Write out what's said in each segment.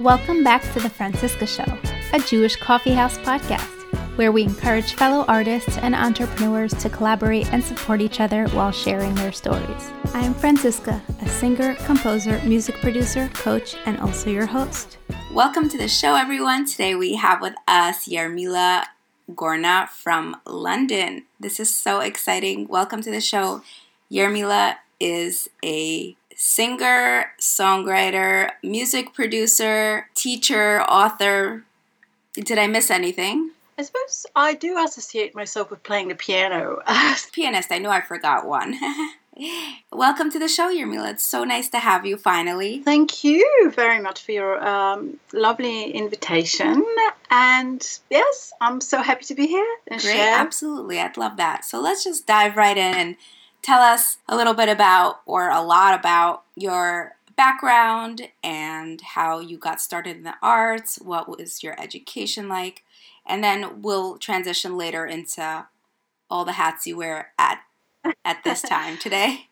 Welcome back to the Franciska Show, a Jewish coffeehouse podcast where we encourage fellow artists and entrepreneurs to collaborate and support each other while sharing their stories. I am Franciska, a singer, composer, music producer, coach, and also your host. Welcome to the show, everyone. Today we have with us Jarmila Gorna from London. This is so exciting. Welcome to the show. Jarmila is a singer, songwriter, music producer, teacher, author. Did I miss anything? I suppose I do associate myself with playing the piano. Pianist, I know I forgot one. Welcome to the show, Jarmila. It's so nice to have you finally. Thank you very much for your um, lovely invitation. And yes, I'm so happy to be here. And Great, share. absolutely. I'd love that. So let's just dive right in and tell us a little bit about, or a lot about, your background and how you got started in the arts. What was your education like? And then we'll transition later into all the hats you wear at at this time today?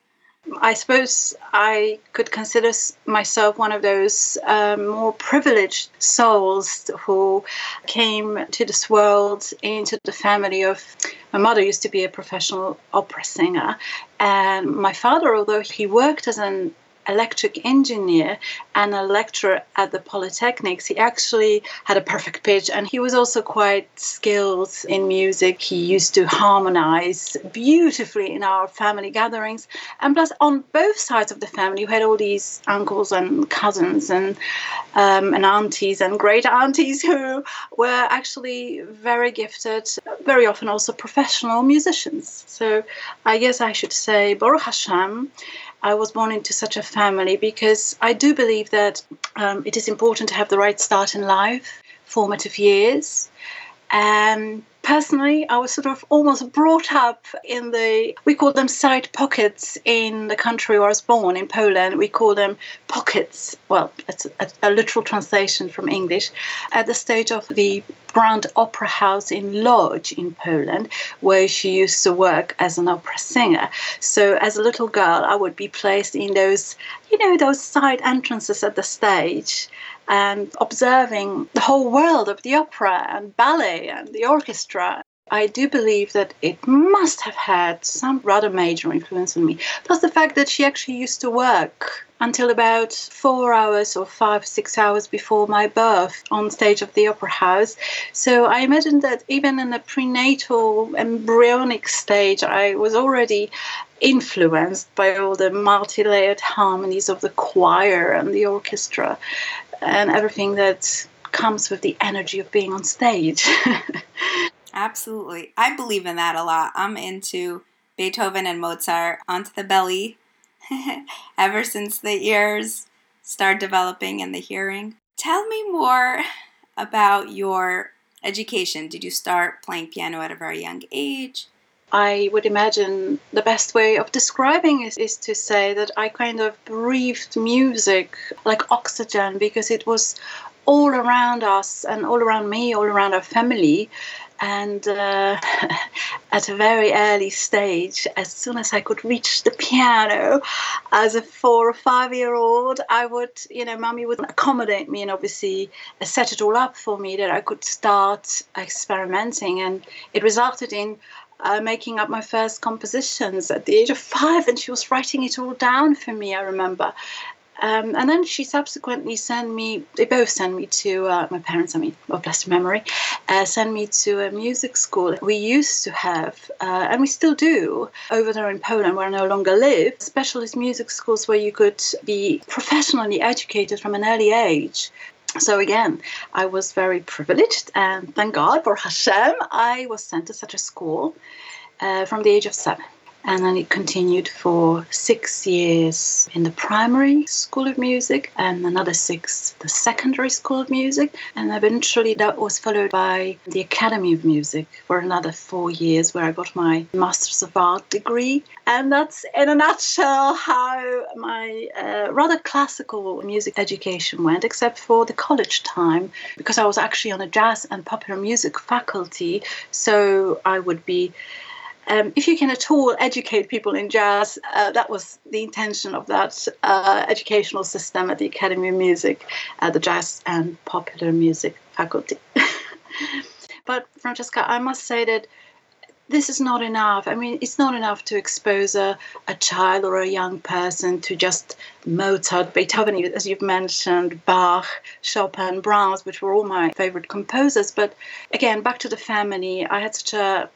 I suppose I could consider myself one of those um, more privileged souls who came to this world into the family of. My mother used to be a professional opera singer, and my father, although he worked as an electric engineer and a lecturer at the polytechnics. He actually had a perfect pitch and he was also quite skilled in music. He used to harmonize beautifully in our family gatherings. And plus on both sides of the family we had all these uncles and cousins and um, and aunties and great aunties who were actually very gifted very often also professional musicians. So i guess i should say baruch hashem I was born into such a family because I do believe that um, it is important to have the right start in life, formative years. And personally, I was sort of almost brought up in the, we call them side pockets in the country where I was born, in Poland. We call them pockets. Well, it's a, a literal translation from English. At the stage of the Grand Opera House in Lodz in Poland, where she used to work as an opera singer. So, as a little girl, I would be placed in those, you know, those side entrances at the stage and observing the whole world of the opera and ballet and the orchestra. I do believe that it must have had some rather major influence on me. Plus, the fact that she actually used to work until about four hours or five, six hours before my birth on stage of the Opera House. So I imagine that even in the prenatal embryonic stage, I was already influenced by all the multi layered harmonies of the choir and the orchestra and everything that comes with the energy of being on stage. Absolutely. I believe in that a lot. I'm into Beethoven and Mozart onto the belly ever since the ears start developing and the hearing. Tell me more about your education. Did you start playing piano at a very young age? I would imagine the best way of describing it is to say that I kind of breathed music like oxygen because it was all around us and all around me, all around our family. And uh, at a very early stage, as soon as I could reach the piano, as a four or five year old, I would, you know, mummy would accommodate me and obviously set it all up for me that I could start experimenting. And it resulted in uh, making up my first compositions at the age of five, and she was writing it all down for me, I remember. Um, and then she subsequently sent me, they both sent me to, uh, my parents, I mean, of oh, blessed memory, uh, sent me to a music school. We used to have, uh, and we still do, over there in Poland where I no longer live, specialist music schools where you could be professionally educated from an early age so again, I was very privileged, and thank God for Hashem, I was sent to such a school uh, from the age of seven. And then it continued for six years in the primary school of music and another six, the secondary school of music. And eventually that was followed by the Academy of Music for another four years, where I got my Masters of Art degree. And that's in a nutshell how my uh, rather classical music education went, except for the college time, because I was actually on a jazz and popular music faculty. So I would be um, if you can at all educate people in jazz, uh, that was the intention of that uh, educational system at the Academy of Music, uh, the Jazz and Popular Music faculty. but Franciska, I must say that this is not enough. I mean, it's not enough to expose a, a child or a young person to just Mozart, Beethoven, as you've mentioned, Bach, Chopin, Brahms, which were all my favorite composers. But again, back to the family, I had such a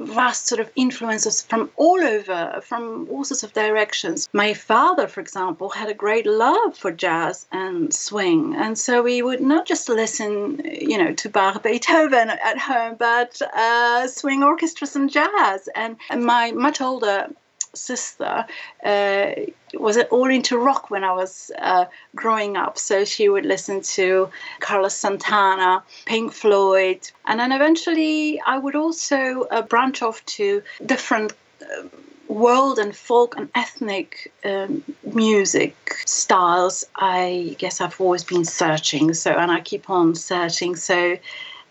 vast sort of influences from all over, from all sorts of directions. My father, for example, had a great love for jazz and swing, and so we would not just listen, you know, to Bach, Beethoven at home, but uh, swing orchestras and jazz. And my much older sister uh, was all into rock when I was uh, growing up. So she would listen to Carlos Santana, Pink Floyd, and then eventually I would also uh, branch off to different. Uh, world and folk and ethnic um, music styles i guess i've always been searching so and i keep on searching so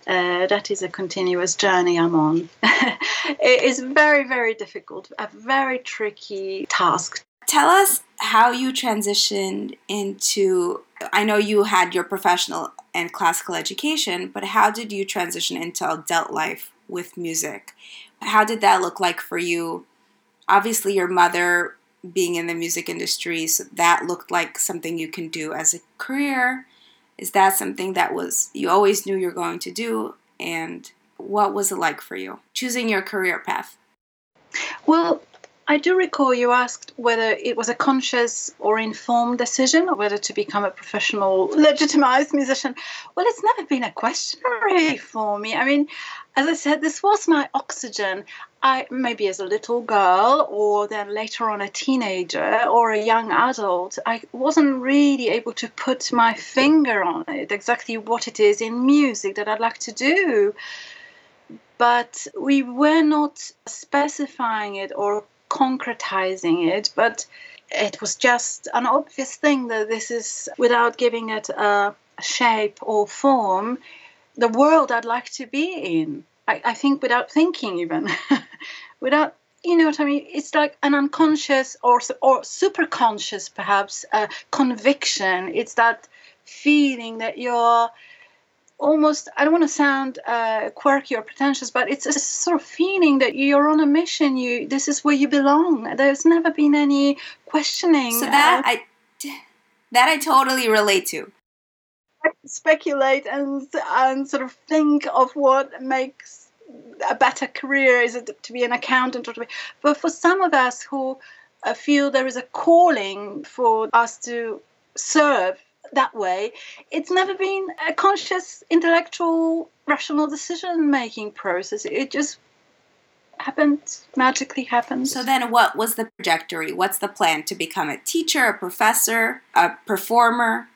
uh, that is a continuous journey I'm on. it is very, very difficult, a very tricky task. Tell us how you transitioned into. I know you had your professional and classical education, but how did you transition into adult life with music? How did that look like for you? Obviously, your mother being in the music industry, so that looked like something you can do as a career is that something that was you always knew you're going to do and what was it like for you choosing your career path well I do recall you asked whether it was a conscious or informed decision, or whether to become a professional, legitimized musician. Well, it's never been a question really for me. I mean, as I said, this was my oxygen. I maybe as a little girl, or then later on a teenager or a young adult, I wasn't really able to put my finger on it exactly what it is in music that I'd like to do. But we were not specifying it or concretizing it, but it was just an obvious thing that this is, without giving it a shape or form, the world I'd like to be in. I, I think without thinking, even without you know what I mean? It's like an unconscious or or super conscious, perhaps, uh, conviction. It's that feeling that you're almost I don't want to sound uh, quirky or pretentious, but it's a sort of feeling that you're on a mission. You this is where you belong. There's never been any questioning. So that uh, I that I totally relate to speculate and and sort of think of what makes a better career. Is it to be an accountant or to be but for some of us who uh, feel there is a calling for us to serve that way it's never been a conscious intellectual rational decision making process. It just happened magically happened. So then what was the trajectory? What's the plan? To become a teacher a professor a performer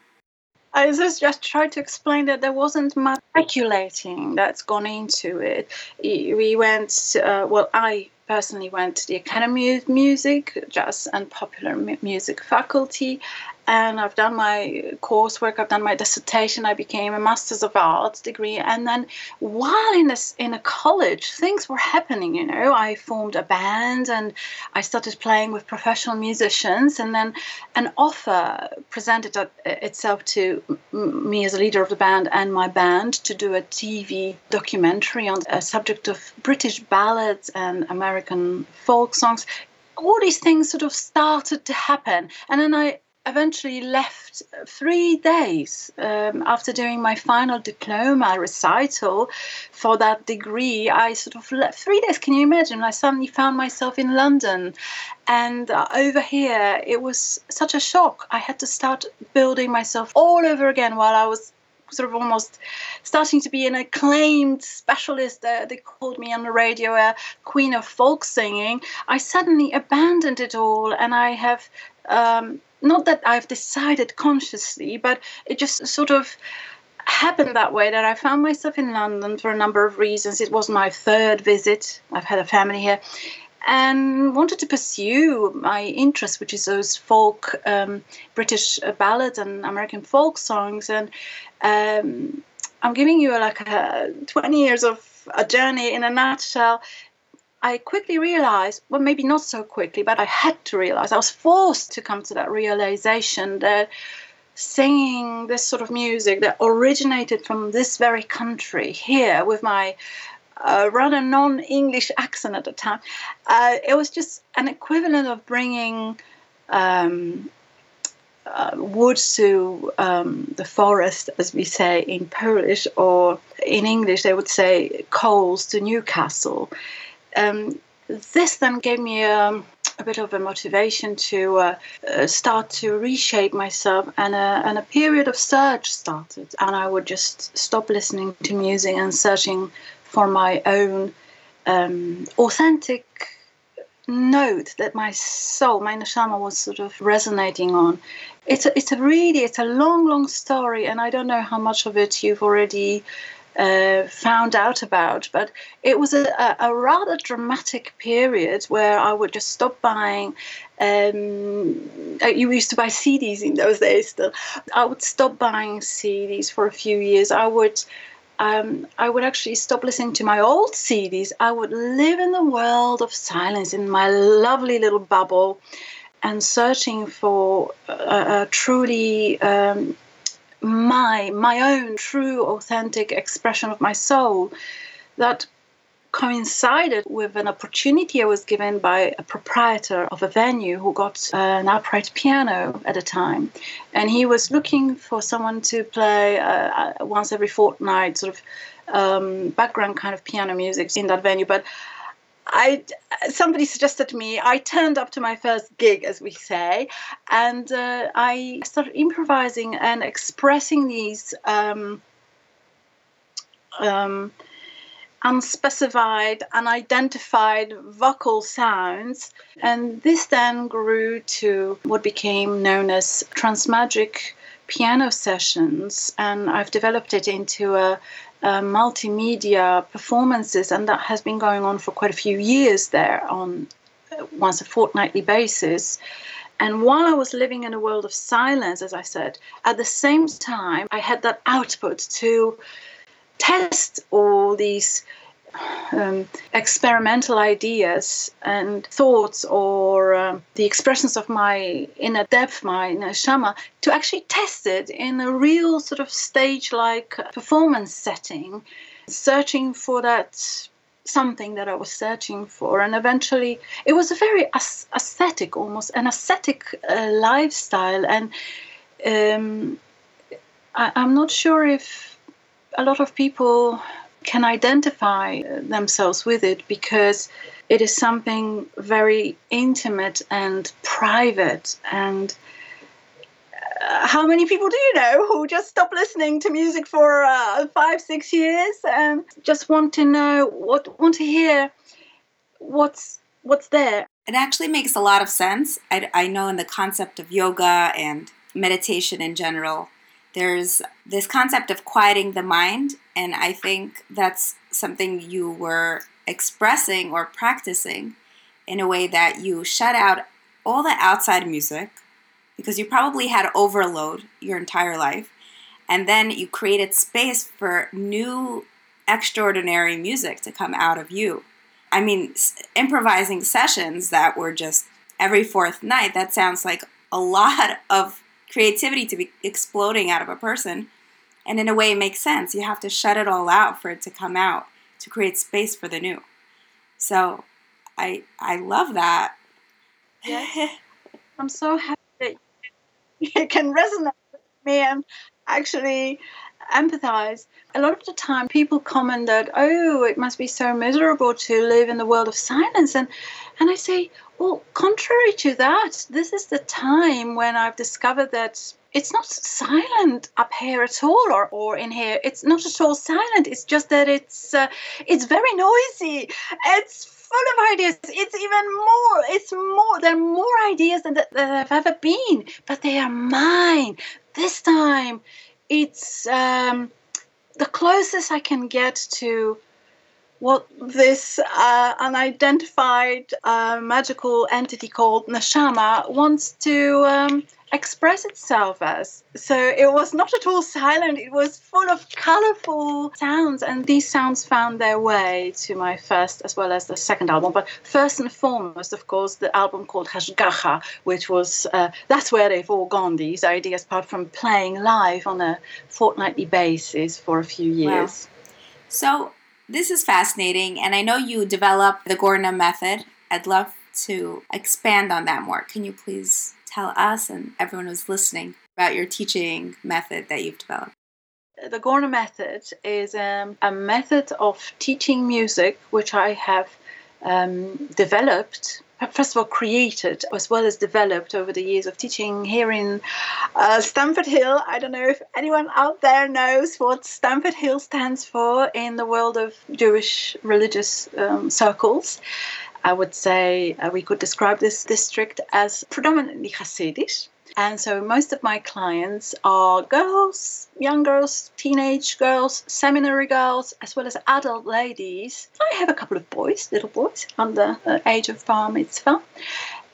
I just, just tried to explain that there wasn't much speculating that's gone into it. We went, uh, well, I personally went to the Academy of Music, Jazz and Popular Music faculty, and I've done my coursework, I've done my dissertation, I became a Masters of Arts degree, and then while in this in a college, things were happening. You know, I formed a band and I started playing with professional musicians, and then an offer presented itself to me as a leader of the band and my band to do a TV documentary on a subject of British ballads and American folk songs all these things sort of started to happen. And then I eventually left three days um, after doing my final diploma recital for that degree. I sort of left three days. Can you imagine? I suddenly found myself in London, and uh, over here it was such a shock. I had to start building myself all over again while I was sort of almost starting to be an acclaimed specialist. Uh, they called me on the radio a queen of folk singing. I suddenly abandoned it all, and I have um, not that I've decided consciously, but it just sort of happened that way that I found myself in London for a number of reasons. It was my third visit. I've had a family here and wanted to pursue my interest, which is those folk um, British ballads and American folk songs. And um, I'm giving you like a 20 years of a journey in a nutshell I quickly realized, well, maybe not so quickly, but I had to realize, I was forced to come to that realization that singing this sort of music that originated from this very country here with my uh, rather non English accent at the time, uh, it was just an equivalent of bringing. Um, uh, wood to um, the forest, as we say in Polish, or in English, they would say coals to Newcastle. Um, this then gave me um, a bit of a motivation to uh, uh, start to reshape myself, and a, and a period of search started. And I would just stop listening to music and searching for my own um, authentic note that my soul, my neshama, was sort of resonating on. It's a, it's a really it's a long, long story, and I don't know how much of it you've already uh, found out about. But it was a, a, rather dramatic period where I would just stop buying. Um, uh, you used to buy CDs in those days still. I would stop buying CDs for a few years. I would. Um, I would actually stop listening to my old CDs. I would live in the world of silence in my lovely little bubble and searching for a, a truly um, my my own true authentic expression of my soul that coincided with an opportunity I was given by a proprietor of a venue who got an upright piano at a time. And he was looking for someone to play uh, uh once every fortnight, sort of um, background kind of piano music in that venue. But I somebody suggested to me. I turned up to my first gig, as we say, and uh, I started improvising and expressing these um, um, unspecified, unidentified vocal sounds, and this then grew to what became known as transmagic piano sessions, and I've developed it into a uh, multimedia performances, and that has been going on for quite a few years there on uh, once a fortnightly basis. And while I was living in a world of silence, as I said, at the same time, I had that output to test all these um, experimental ideas and thoughts or um, the expressions of my inner depth, my inner shama, to actually test it in a real sort of stage like performance setting, searching for that something that I was searching for. And eventually, it was a very ascetic, almost an ascetic uh, lifestyle. And um, I, I'm not sure if a lot of people can identify themselves with it because it is something very intimate and private. And uh, how many people do you know who just stop listening to music for uh, five six years and just want to know what want to hear what's what's there? It actually makes a lot of sense. I, I know in the concept of yoga and meditation in general there's this concept of quieting the mind, and I think that's something you were expressing or practicing in a way that you shut out all the outside music because you probably had overload your entire life, and then you created space for new extraordinary music to come out of you. I mean, improvising sessions that were just every fourth night, that sounds like a lot of creativity to be exploding out of a person. And in a way, it makes sense. You have to shut it all out for it to come out to create space for the new. So I I love that. Yeah. I'm so happy that you can resonate with me and actually empathize. A lot of the time, people comment that, oh, it must be so miserable to live in the world of silence. And, and I say, well, contrary to that, this is the time when I've discovered that it's not silent up here at all or, or in here. It's not at all silent. It's just that it's uh, it's very noisy. It's full of ideas. It's even more it's more there are more ideas than that there have ever been but they are mine. This time it's um, the closest i can get to what this uh, unidentified uh, magical entity called Neshama wants to um, express itself as. So it was not at all silent, it was full of colorful sounds, and these sounds found their way to my first as well as the second album. But first and foremost, of course, the album called Hashgacha, which was uh, that's where they've all gone, these ideas, apart from playing live on a fortnightly basis for a few years. Wow. So this is fascinating, and I know you developed the Gorna method. I'd love to expand on that more. Can you please tell us and everyone who's listening about your teaching method that you've developed? The Gorna method is um, a method of teaching music which I have um, developed first of all created as well as developed over the years of teaching here in uh, Stamford Hill. I don't know if anyone out there knows what Stamford Hill stands for in the world of Jewish religious um, circles. I would say uh, we could describe this district as predominantly Hasidic. And so most of my clients are girls, young girls, teenage girls, seminary girls, as well as adult ladies. I have a couple of boys, little boys, under the age of bar mitzvah.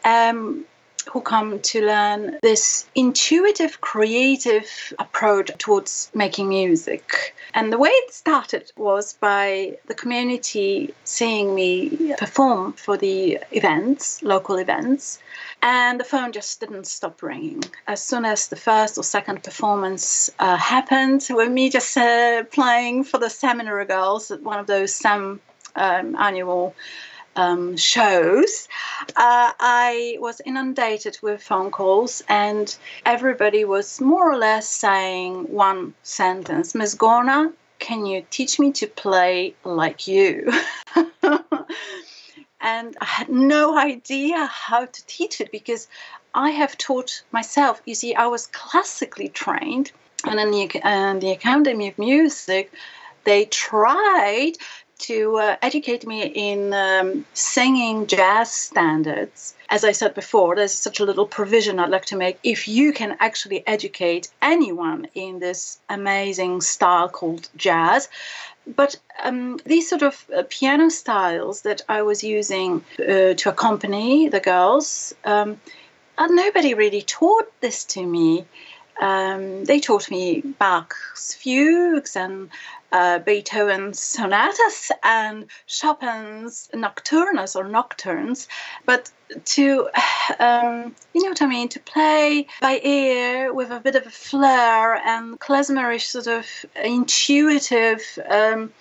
Um, who come to learn this intuitive, creative approach towards making music. And the way it started was by the community seeing me perform for the events, local events, and the phone just didn't stop ringing. As soon as the first or second performance uh, happened, with me just uh, playing for the seminary girls at one of those SAM um, annual um, shows, uh, I was inundated with phone calls, and everybody was more or less saying one sentence Ms. Gorna, can you teach me to play like you? and I had no idea how to teach it because I have taught myself. You see, I was classically trained, and in the, uh, the Academy of Music, they tried to uh, educate me in um, singing jazz standards. As I said before, there's such a little provision I'd like to make. If you can actually educate anyone in this amazing style called jazz, but um, these sort of uh, piano styles that I was using uh, to accompany the girls, um, nobody really taught this to me. Um, they taught me Bach's fugues and uh, Beethoven's sonatas and Chopin's nocturnes or nocturnes, but to, um, you know what I mean, to play by ear with a bit of a flair and klezmerish sort of intuitive. Um,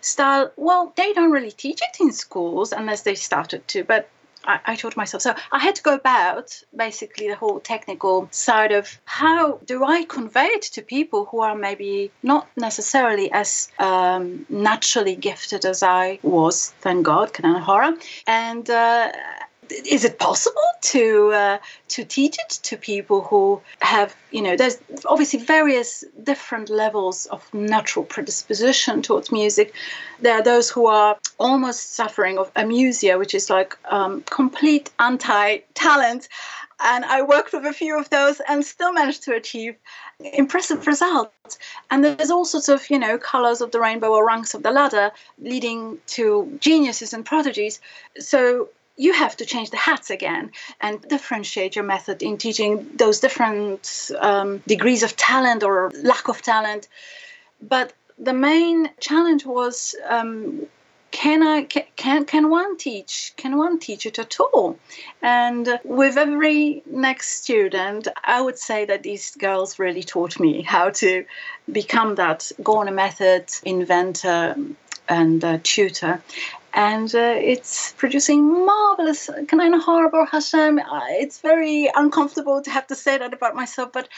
style well they don't really teach it in schools unless they started to but I, I taught myself. So I had to go about basically the whole technical side of how do I convey it to people who are maybe not necessarily as um, naturally gifted as I was, thank God, Kanan Hora. And uh, is it possible to uh, to teach it to people who have you know there's obviously various different levels of natural predisposition towards music there are those who are almost suffering of amusia which is like um, complete anti-talent and I worked with a few of those and still managed to achieve impressive results. And there's all sorts of, you know, colors of the rainbow or rungs of the ladder leading to geniuses and prodigies. So you have to change the hats again and differentiate your method in teaching those different um, degrees of talent or lack of talent. But the main challenge was um, can I can can one teach can one teach it at all? And with every next student, I would say that these girls really taught me how to become that Gorna method inventor and uh, tutor and uh, it's producing marvelous Kanina Harbor Hashem. Uh, it's very uncomfortable to have to say that about myself, but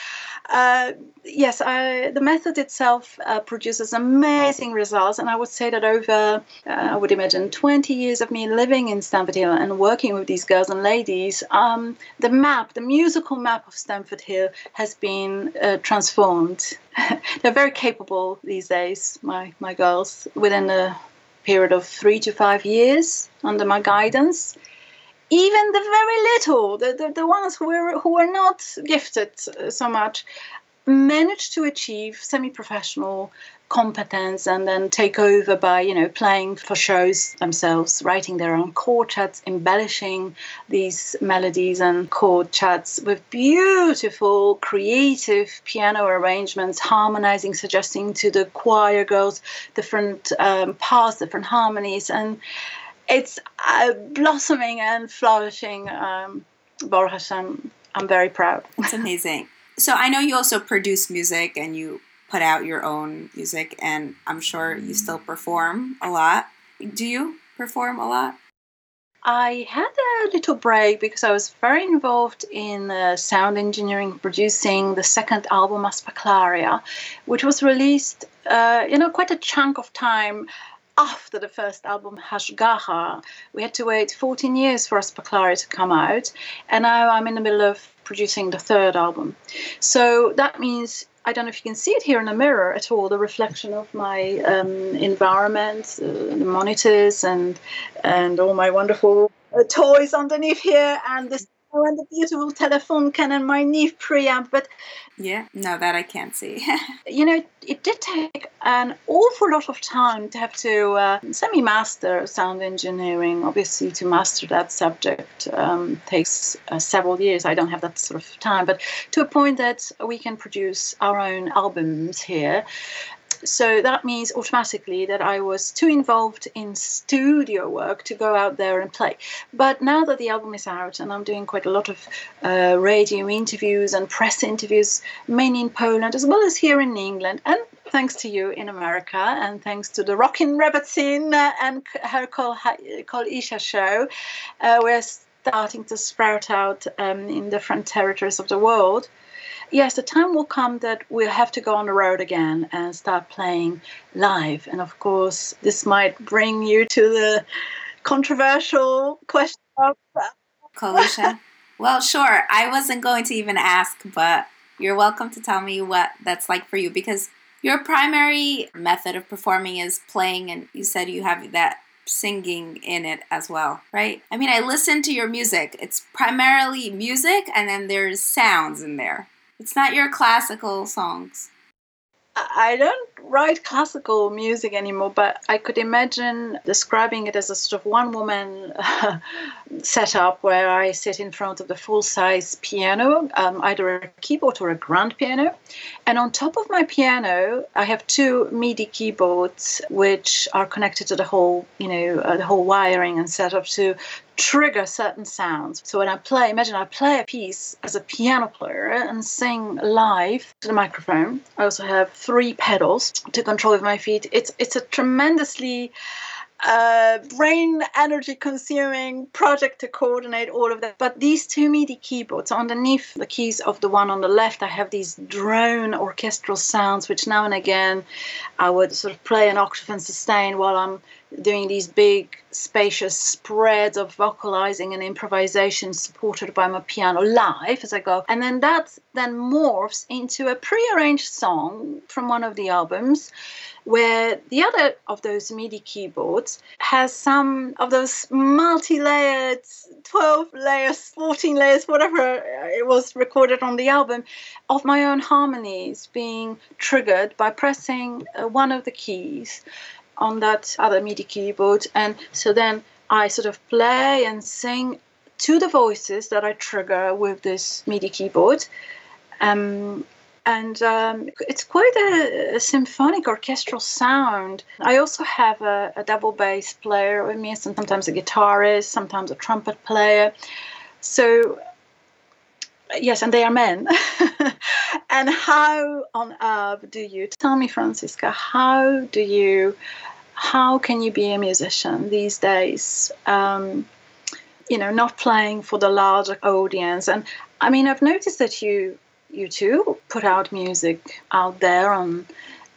uh, yes, I, the method itself uh, produces amazing results, and I would say that over, uh, I would imagine, 20 years of me living in Stamford Hill and working with these girls and ladies, um, the map, the musical map of Stamford Hill, has been uh, transformed. They're very capable these days, my my girls, within the period of three to five years under my guidance. Even the very little, the, the, the ones who were, who were not gifted uh, so much, managed to achieve semi-professional competence and then take over by you know playing for shows themselves writing their own chord charts embellishing these melodies and chord charts with beautiful creative piano arrangements harmonizing suggesting to the choir girls different um, parts different harmonies and it's uh, blossoming and flourishing um, Baruch Hashem, I'm very proud. It's amazing. So I know you also produce music and you put out your own music, and I'm sure you still perform a lot. Do you perform a lot? I had a little break because I was very involved in uh, sound engineering, producing the second album, Aspaklaria, which was released, uh, you know, quite a chunk of time after the first album, Hashgacha. We had to wait 14 years for Aspaklaria to come out, and now I'm in the middle of producing the third album. So that means I don't know if you can see it here in the mirror at all, the reflection of my um, environment, uh, the monitors, and and all my wonderful uh, toys underneath here, and this and the beautiful Telefunken and my Neve preamp. But yeah, no, that I can't see. you know, it did take an awful lot of time to have to uh, semi-master sound engineering. Obviously, to master that subject um, takes uh, several years. I don't have that sort of time, but to a point that we can produce our own albums here so that means automatically that I was too involved in studio work to go out there and play. But now that the album is out and I'm doing quite a lot of uh, radio interviews and press interviews, mainly in Poland as well as here in England, and thanks to you in America, and thanks to the Rockin' Rebbetzin uh, and her Kol, Kol Isha show, uh, we're starting to sprout out um, in different territories of the world yes, the time will come that we'll have to go on the road again and start playing live. And of course, this might bring you to the controversial question of. Kol Isha. well, sure. I wasn't going to even ask, but you're welcome to tell me what that's like for you because your primary method of performing is playing, and you said you have that singing in it as well, right? I mean, I listen to your music. It's primarily music, and then there's sounds in there. It's not your classical songs. I don't write classical music anymore, but I could imagine describing it as a sort of one woman setup where I sit in front of the full size piano, um, either a keyboard or a grand piano. And on top of my piano, I have two MIDI keyboards which are connected to the whole, you know, uh, the whole wiring and setup to trigger certain sounds. So when I play, imagine I play a piece as a piano player and sing live to the microphone. I also have three pedals to control with my feet. It's it's a tremendously uh, brain energy consuming project to coordinate all of that. But these two MIDI keyboards, underneath the keys of the one on the left, I have these drone orchestral sounds, which now and again I would sort of play an octave and sustain while I'm doing these big, spacious spreads of vocalizing and improvisation supported by my piano live as I go. And then that then morphs into a pre-arranged song from one of the albums where the other of those MIDI keyboards has some of those multi-layered 12 layers 14 layers whatever it was recorded on the album of my own harmonies being triggered by pressing uh, one of the keys on that other MIDI keyboard. And so then I sort of play and sing to the voices that I trigger with this MIDI keyboard. Um, and um, it's quite a, a, symphonic orchestral sound. I also have a, a, double bass player with me, sometimes a guitarist, sometimes a trumpet player. So, yes, and they are men. and how on earth do you tell me, Franciska? How do you how can you be a musician these days? Um, you know, not playing for the larger audience. And I mean, I've noticed that you you too put out music out there on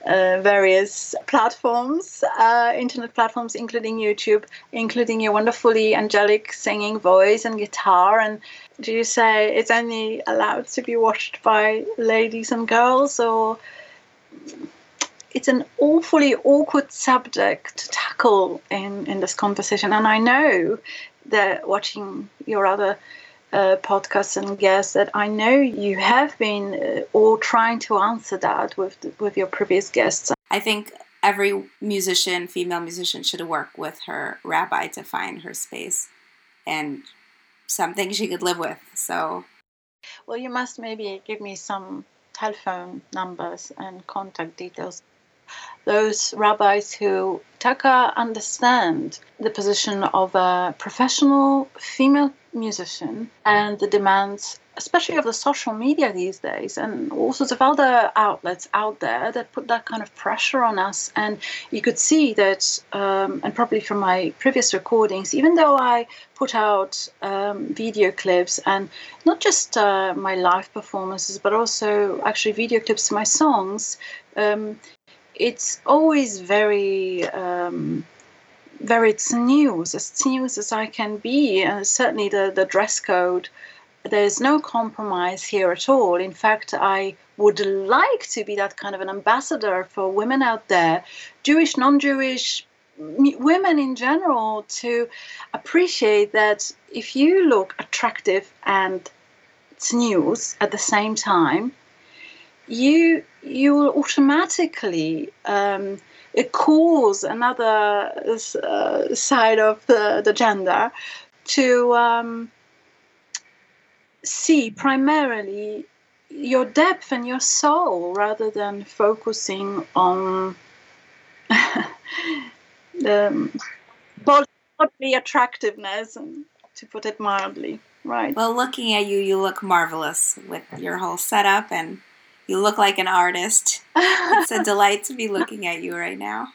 uh, various platforms, uh, internet platforms, including YouTube, including your wonderfully angelic singing voice and guitar. And do you say it's only allowed to be watched by ladies and girls, or it's an awfully awkward subject to tackle in, in this conversation. And I know that watching your other uh, podcasts and guests that I know you have been uh, all trying to answer that with with your previous guests. I think every musician, female musician, should work with her rabbi to find her space and something she could live with. So, well, you must maybe give me some telephone numbers and contact details. Those rabbis who taka understand the position of a professional female musician and the demands especially of the social media these days and all sorts of other outlets out there that put that kind of pressure on us. And you could see that, um, and probably from my previous recordings, even though I put out um, video clips and not just uh, my live performances, but also actually video clips to my songs, um, it's always very um, very tznius, as tznius as I can be. And certainly the, the dress code there's no compromise here at all. In fact, I would like to be that kind of an ambassador for women out there, Jewish, non Jewish, women in general, to appreciate that if you look attractive and tznius at the same time, you you will automatically um, cause another uh, side of the, the gender to um, see primarily your depth and your soul rather than focusing on the bodily attractiveness, to put it mildly. Right. Well, looking at you, you look marvelous with your whole setup, and you look like an artist. it's a delight to be looking at you right now.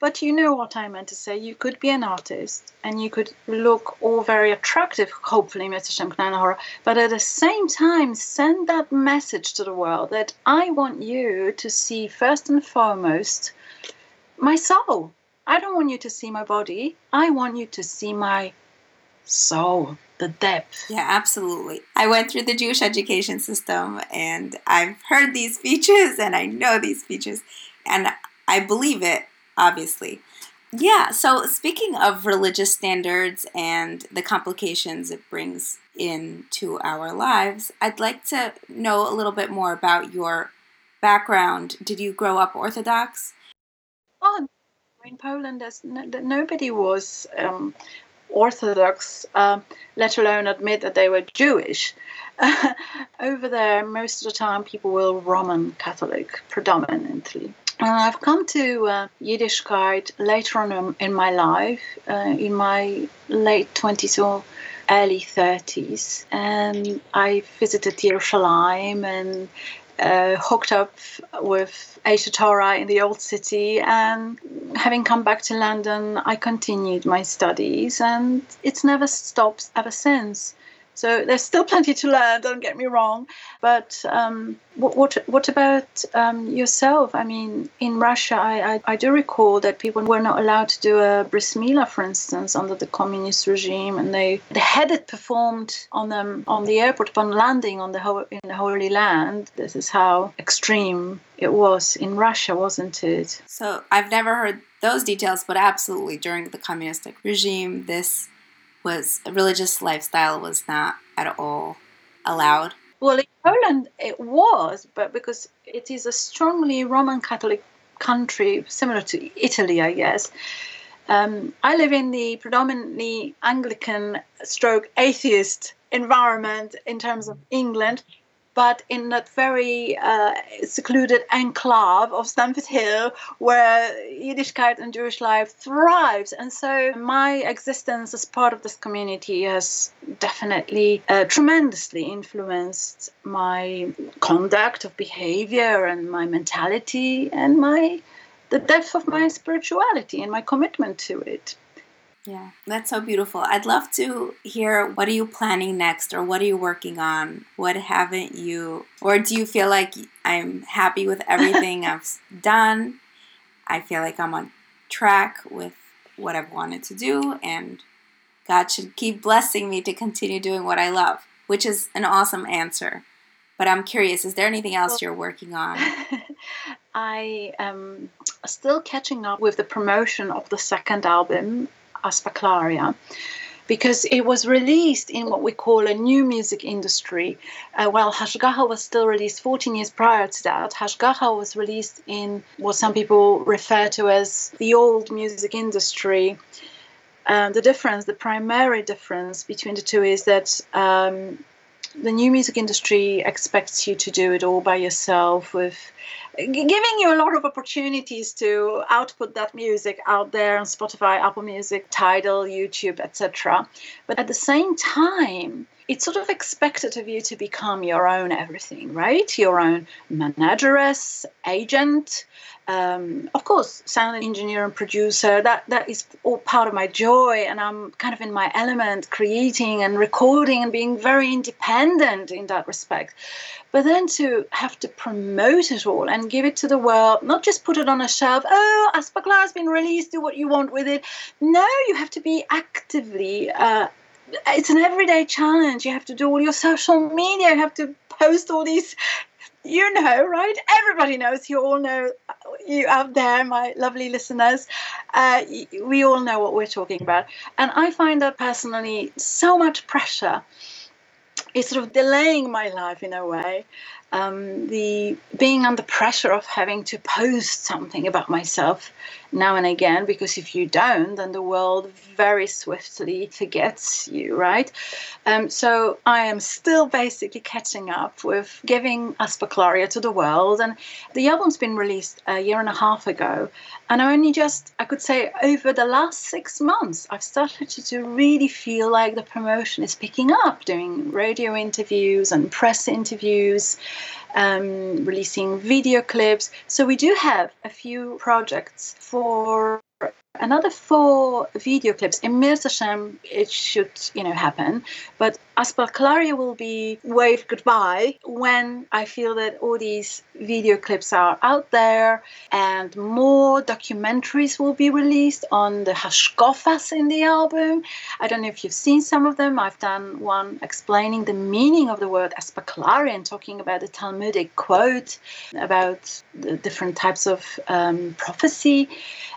But you know what I meant to say. You could be an artist and you could look all very attractive, hopefully, Mr. Shamknanahora, but at the same time send that message to the world that I want you to see first and foremost my soul. I don't want you to see my body. I want you to see my soul, the depth. Yeah, absolutely. I went through the Jewish education system and I've heard these speeches and I know these speeches and I believe it obviously. Yeah, so speaking of religious standards and the complications it brings into our lives, I'd like to know a little bit more about your background. Did you grow up Orthodox? Oh, in Poland, no, nobody was um, Orthodox, uh, let alone admit that they were Jewish. over there, most of the time, people were Roman Catholic predominantly. Uh, I've come to uh, Yiddishkeit later on in my life, uh, in my late 20s or early 30s, and I visited Jerusalem and uh, hooked up with Aish HaTorah in the old city. And having come back to London, I continued my studies, and it's never stopped ever since. So there's still plenty to learn. Don't get me wrong, but um, what, what what about um, yourself? I mean, in Russia, I, I, I do recall that people were not allowed to do a bris milah, for instance, under the communist regime, and they they had it performed on them on the airport upon landing on the ho- in the Holy Land. This is how extreme it was in Russia, wasn't it? So I've never heard those details, but absolutely during the communistic regime, this was religious lifestyle was not at all allowed. Well, in Poland it was, but because it is a strongly Roman Catholic country, similar to Italy, I guess. Um, I live in the predominantly Anglican stroke atheist environment in terms of England, but in that very uh, secluded enclave of Stamford Hill where Yiddishkeit and Jewish life thrives. And so my existence as part of this community has definitely uh, tremendously influenced my conduct of behavior and my mentality and my the depth of my spirituality and my commitment to it. Yeah, that's so beautiful. I'd love to hear what are you planning next or what are you working on? What haven't you or do you feel like I'm happy with everything I've done? I feel like I'm on track with what I've wanted to do and God should keep blessing me to continue doing what I love, which is an awesome answer. But I'm curious, is there anything else you're working on? I am still catching up with the promotion of the second album Aspaklaria. because it was released in what we call a new music industry. Uh, while Hashgacha was still released 14 years prior to that, Hashgacha was released in what some people refer to as the old music industry. Um, the difference, the primary difference between the two is that um, the new music industry expects you to do it all by yourself with giving you a lot of opportunities to output that music out there on Spotify, Apple Music, Tidal, YouTube, etc. But at the same time, it's sort of expected of you to become your own everything, right? Your own manageress, agent, um, of course, sound engineer and producer. That that is all part of my joy, and I'm kind of in my element, creating and recording and being very independent in that respect. But then to have to promote it all and give it to the world, not just put it on a shelf. Oh, Aspaklaria has been released. Do what you want with it. No, you have to be actively. Uh, it's an everyday challenge. You have to do all your social media. You have to post all these you know, right? Everybody knows. You all know, you out there, my lovely listeners. Uh, we all know what we're talking about. And I find that personally so much pressure. It's sort of delaying my life in a way um, the being under pressure of having to post something about myself now and again because if you don't then the world very swiftly forgets you right um, so i am still basically catching up with giving Aspaklaria to the world and the album's been released a year and a half ago and I only just i could say over the last six months i've started to, to really feel like the promotion is picking up doing radio interviews and press interviews um, releasing video clips. So we do have a few projects for another four video clips. Im Yirtzeh Hashem, it should, you know, happen. But Aspaklaria will be waved goodbye when I feel that all these video clips are out there and more documentaries will be released on the hashkofas in the album. I don't know if you've seen some of them. I've done one explaining the meaning of the word Aspaklaria and talking about the Talmudic quote about the different types of um, prophecy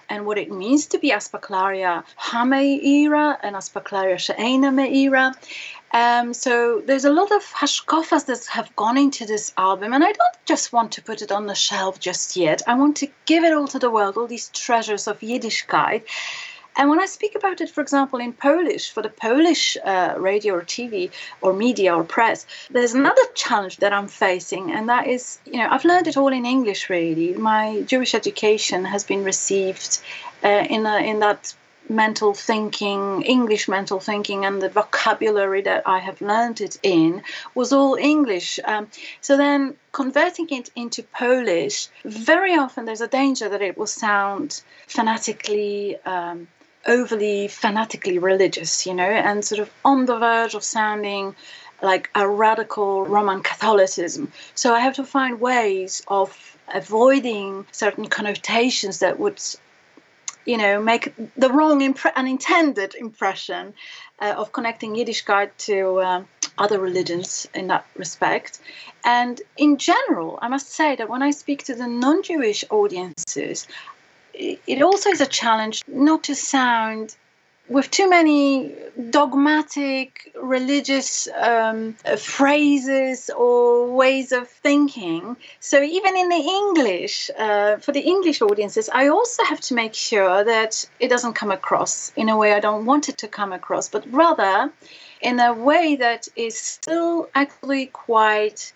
and what it means to be Aspaklaria Hameira and Aspaklaria She'ena Meira. Um, so there's a lot of hashkofas that have gone into this album, and I don't just want to put it on the shelf just yet. I want to give it all to the world, all these treasures of Yiddishkeit. And when I speak about it, for example, in Polish, for the Polish uh, radio or TV or media or press, there's another challenge that I'm facing, and that is, you know, I've learned it all in English. Really, my Jewish education has been received uh, in a, in that mental thinking, English mental thinking, and the vocabulary that I have learned it in was all English. Um, so then converting it into Polish, very often there's a danger that it will sound fanatically. Um, overly fanatically religious, you know, and sort of on the verge of sounding like a radical Roman Catholicism. So I have to find ways of avoiding certain connotations that would you know, make the wrong, impre- unintended impression uh, of connecting Yiddishkeit to um, other religions in that respect. And in general, I must say that when I speak to the non Jewish audiences, it also is a challenge not to sound with too many dogmatic religious um, phrases or ways of thinking. So, even in the English, uh, for the English audiences, I also have to make sure that it doesn't come across in a way I don't want it to come across, but rather in a way that is still actually quite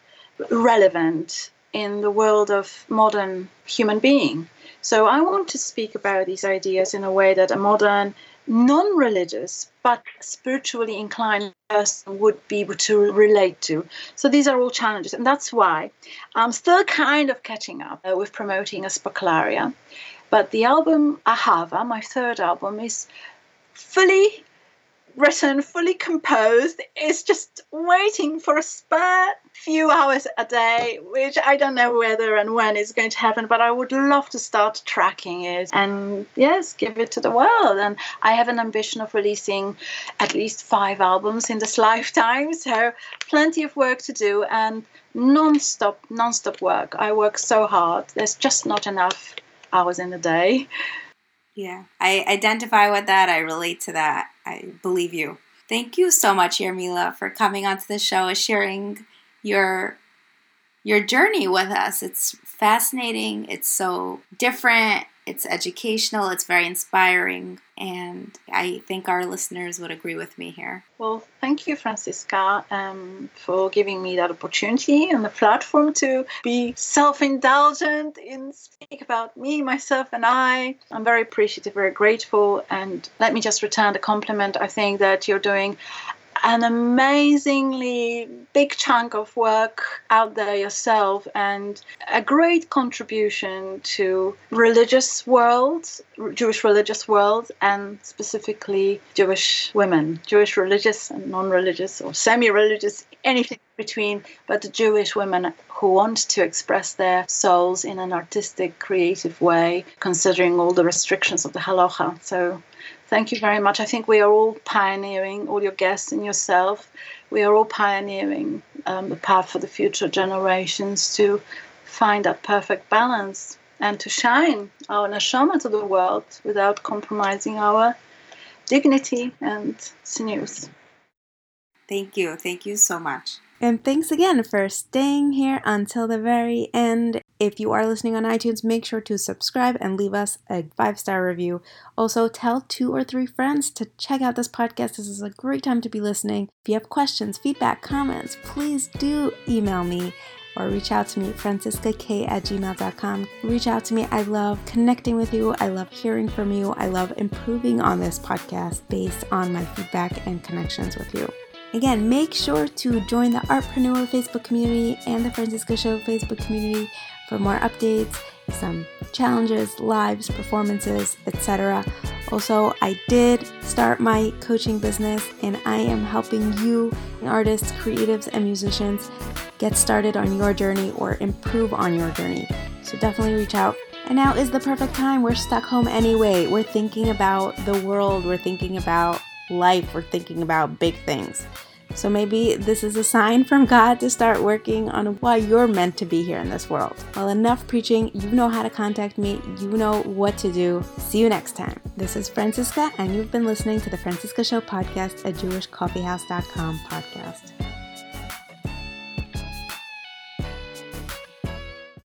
relevant in the world of modern human being. So, I want to speak about these ideas in a way that a modern non religious but spiritually inclined person would be able to relate to. So these are all challenges, and that's why I'm still kind of catching up uh, with promoting Aspaklaria. But the album Ahava, my third album, is fully written, fully composed. It's just waiting for a spare few hours a day, which I don't know whether and when is going to happen, but I would love to start tracking it and yes, give it to the world. And I have an ambition of releasing at least five albums in this lifetime, so plenty of work to do and non-stop, non-stop work. I work so hard. There's just not enough hours in the day. Yeah, I identify with that. I relate to that. I believe you. Thank you so much, Jarmila, for coming onto the show and sharing your your journey with us. It's fascinating. It's so different. It's educational. It's very inspiring. And I think our listeners would agree with me here. Well, thank you, Franciska, um, for giving me that opportunity and the platform to be self indulgent in speak about me, myself, and I. I'm very appreciative, very grateful. And let me just return the compliment. I think that you're doing an amazingly big chunk of work out there yourself and a great contribution to religious world jewish religious world and specifically jewish women jewish religious and non-religious or semi-religious anything between but the jewish women who want to express their souls in an artistic creative way considering all the restrictions of the halacha. So Thank you very much. I think we are all pioneering, all your guests and yourself, we are all pioneering um, the path for the future generations to find that perfect balance and to shine our neshama to the world without compromising our dignity and tznius. Thank you. Thank you so much. And thanks again for staying here until the very end. If you are listening on iTunes, make sure to subscribe and leave us a five star review. Also, tell two or three friends to check out this podcast. This is a great time to be listening. If you have questions, feedback, comments, please do email me or reach out to me, franciskakay at gmail.com. Reach out to me. I love connecting with you. I love hearing from you. I love improving on this podcast based on my feedback and connections with you. Again, make sure to join the Artpreneur Facebook community and the Franciska Show Facebook community for more updates, some challenges, lives, performances, etc. Also, I did start my coaching business and I am helping you, artists, creatives, and musicians get started on your journey or improve on your journey. So definitely reach out. And now is the perfect time. We're stuck home anyway. We're thinking about the world, we're thinking about life, we're thinking about big things. So maybe this is a sign from God to start working on why you're meant to be here in this world. Well, enough preaching. You know how to contact me, you know what to do. See you next time. This is Franciska, and you've been listening to the Franciska Show podcast at JewishCoffeehouse.com podcast.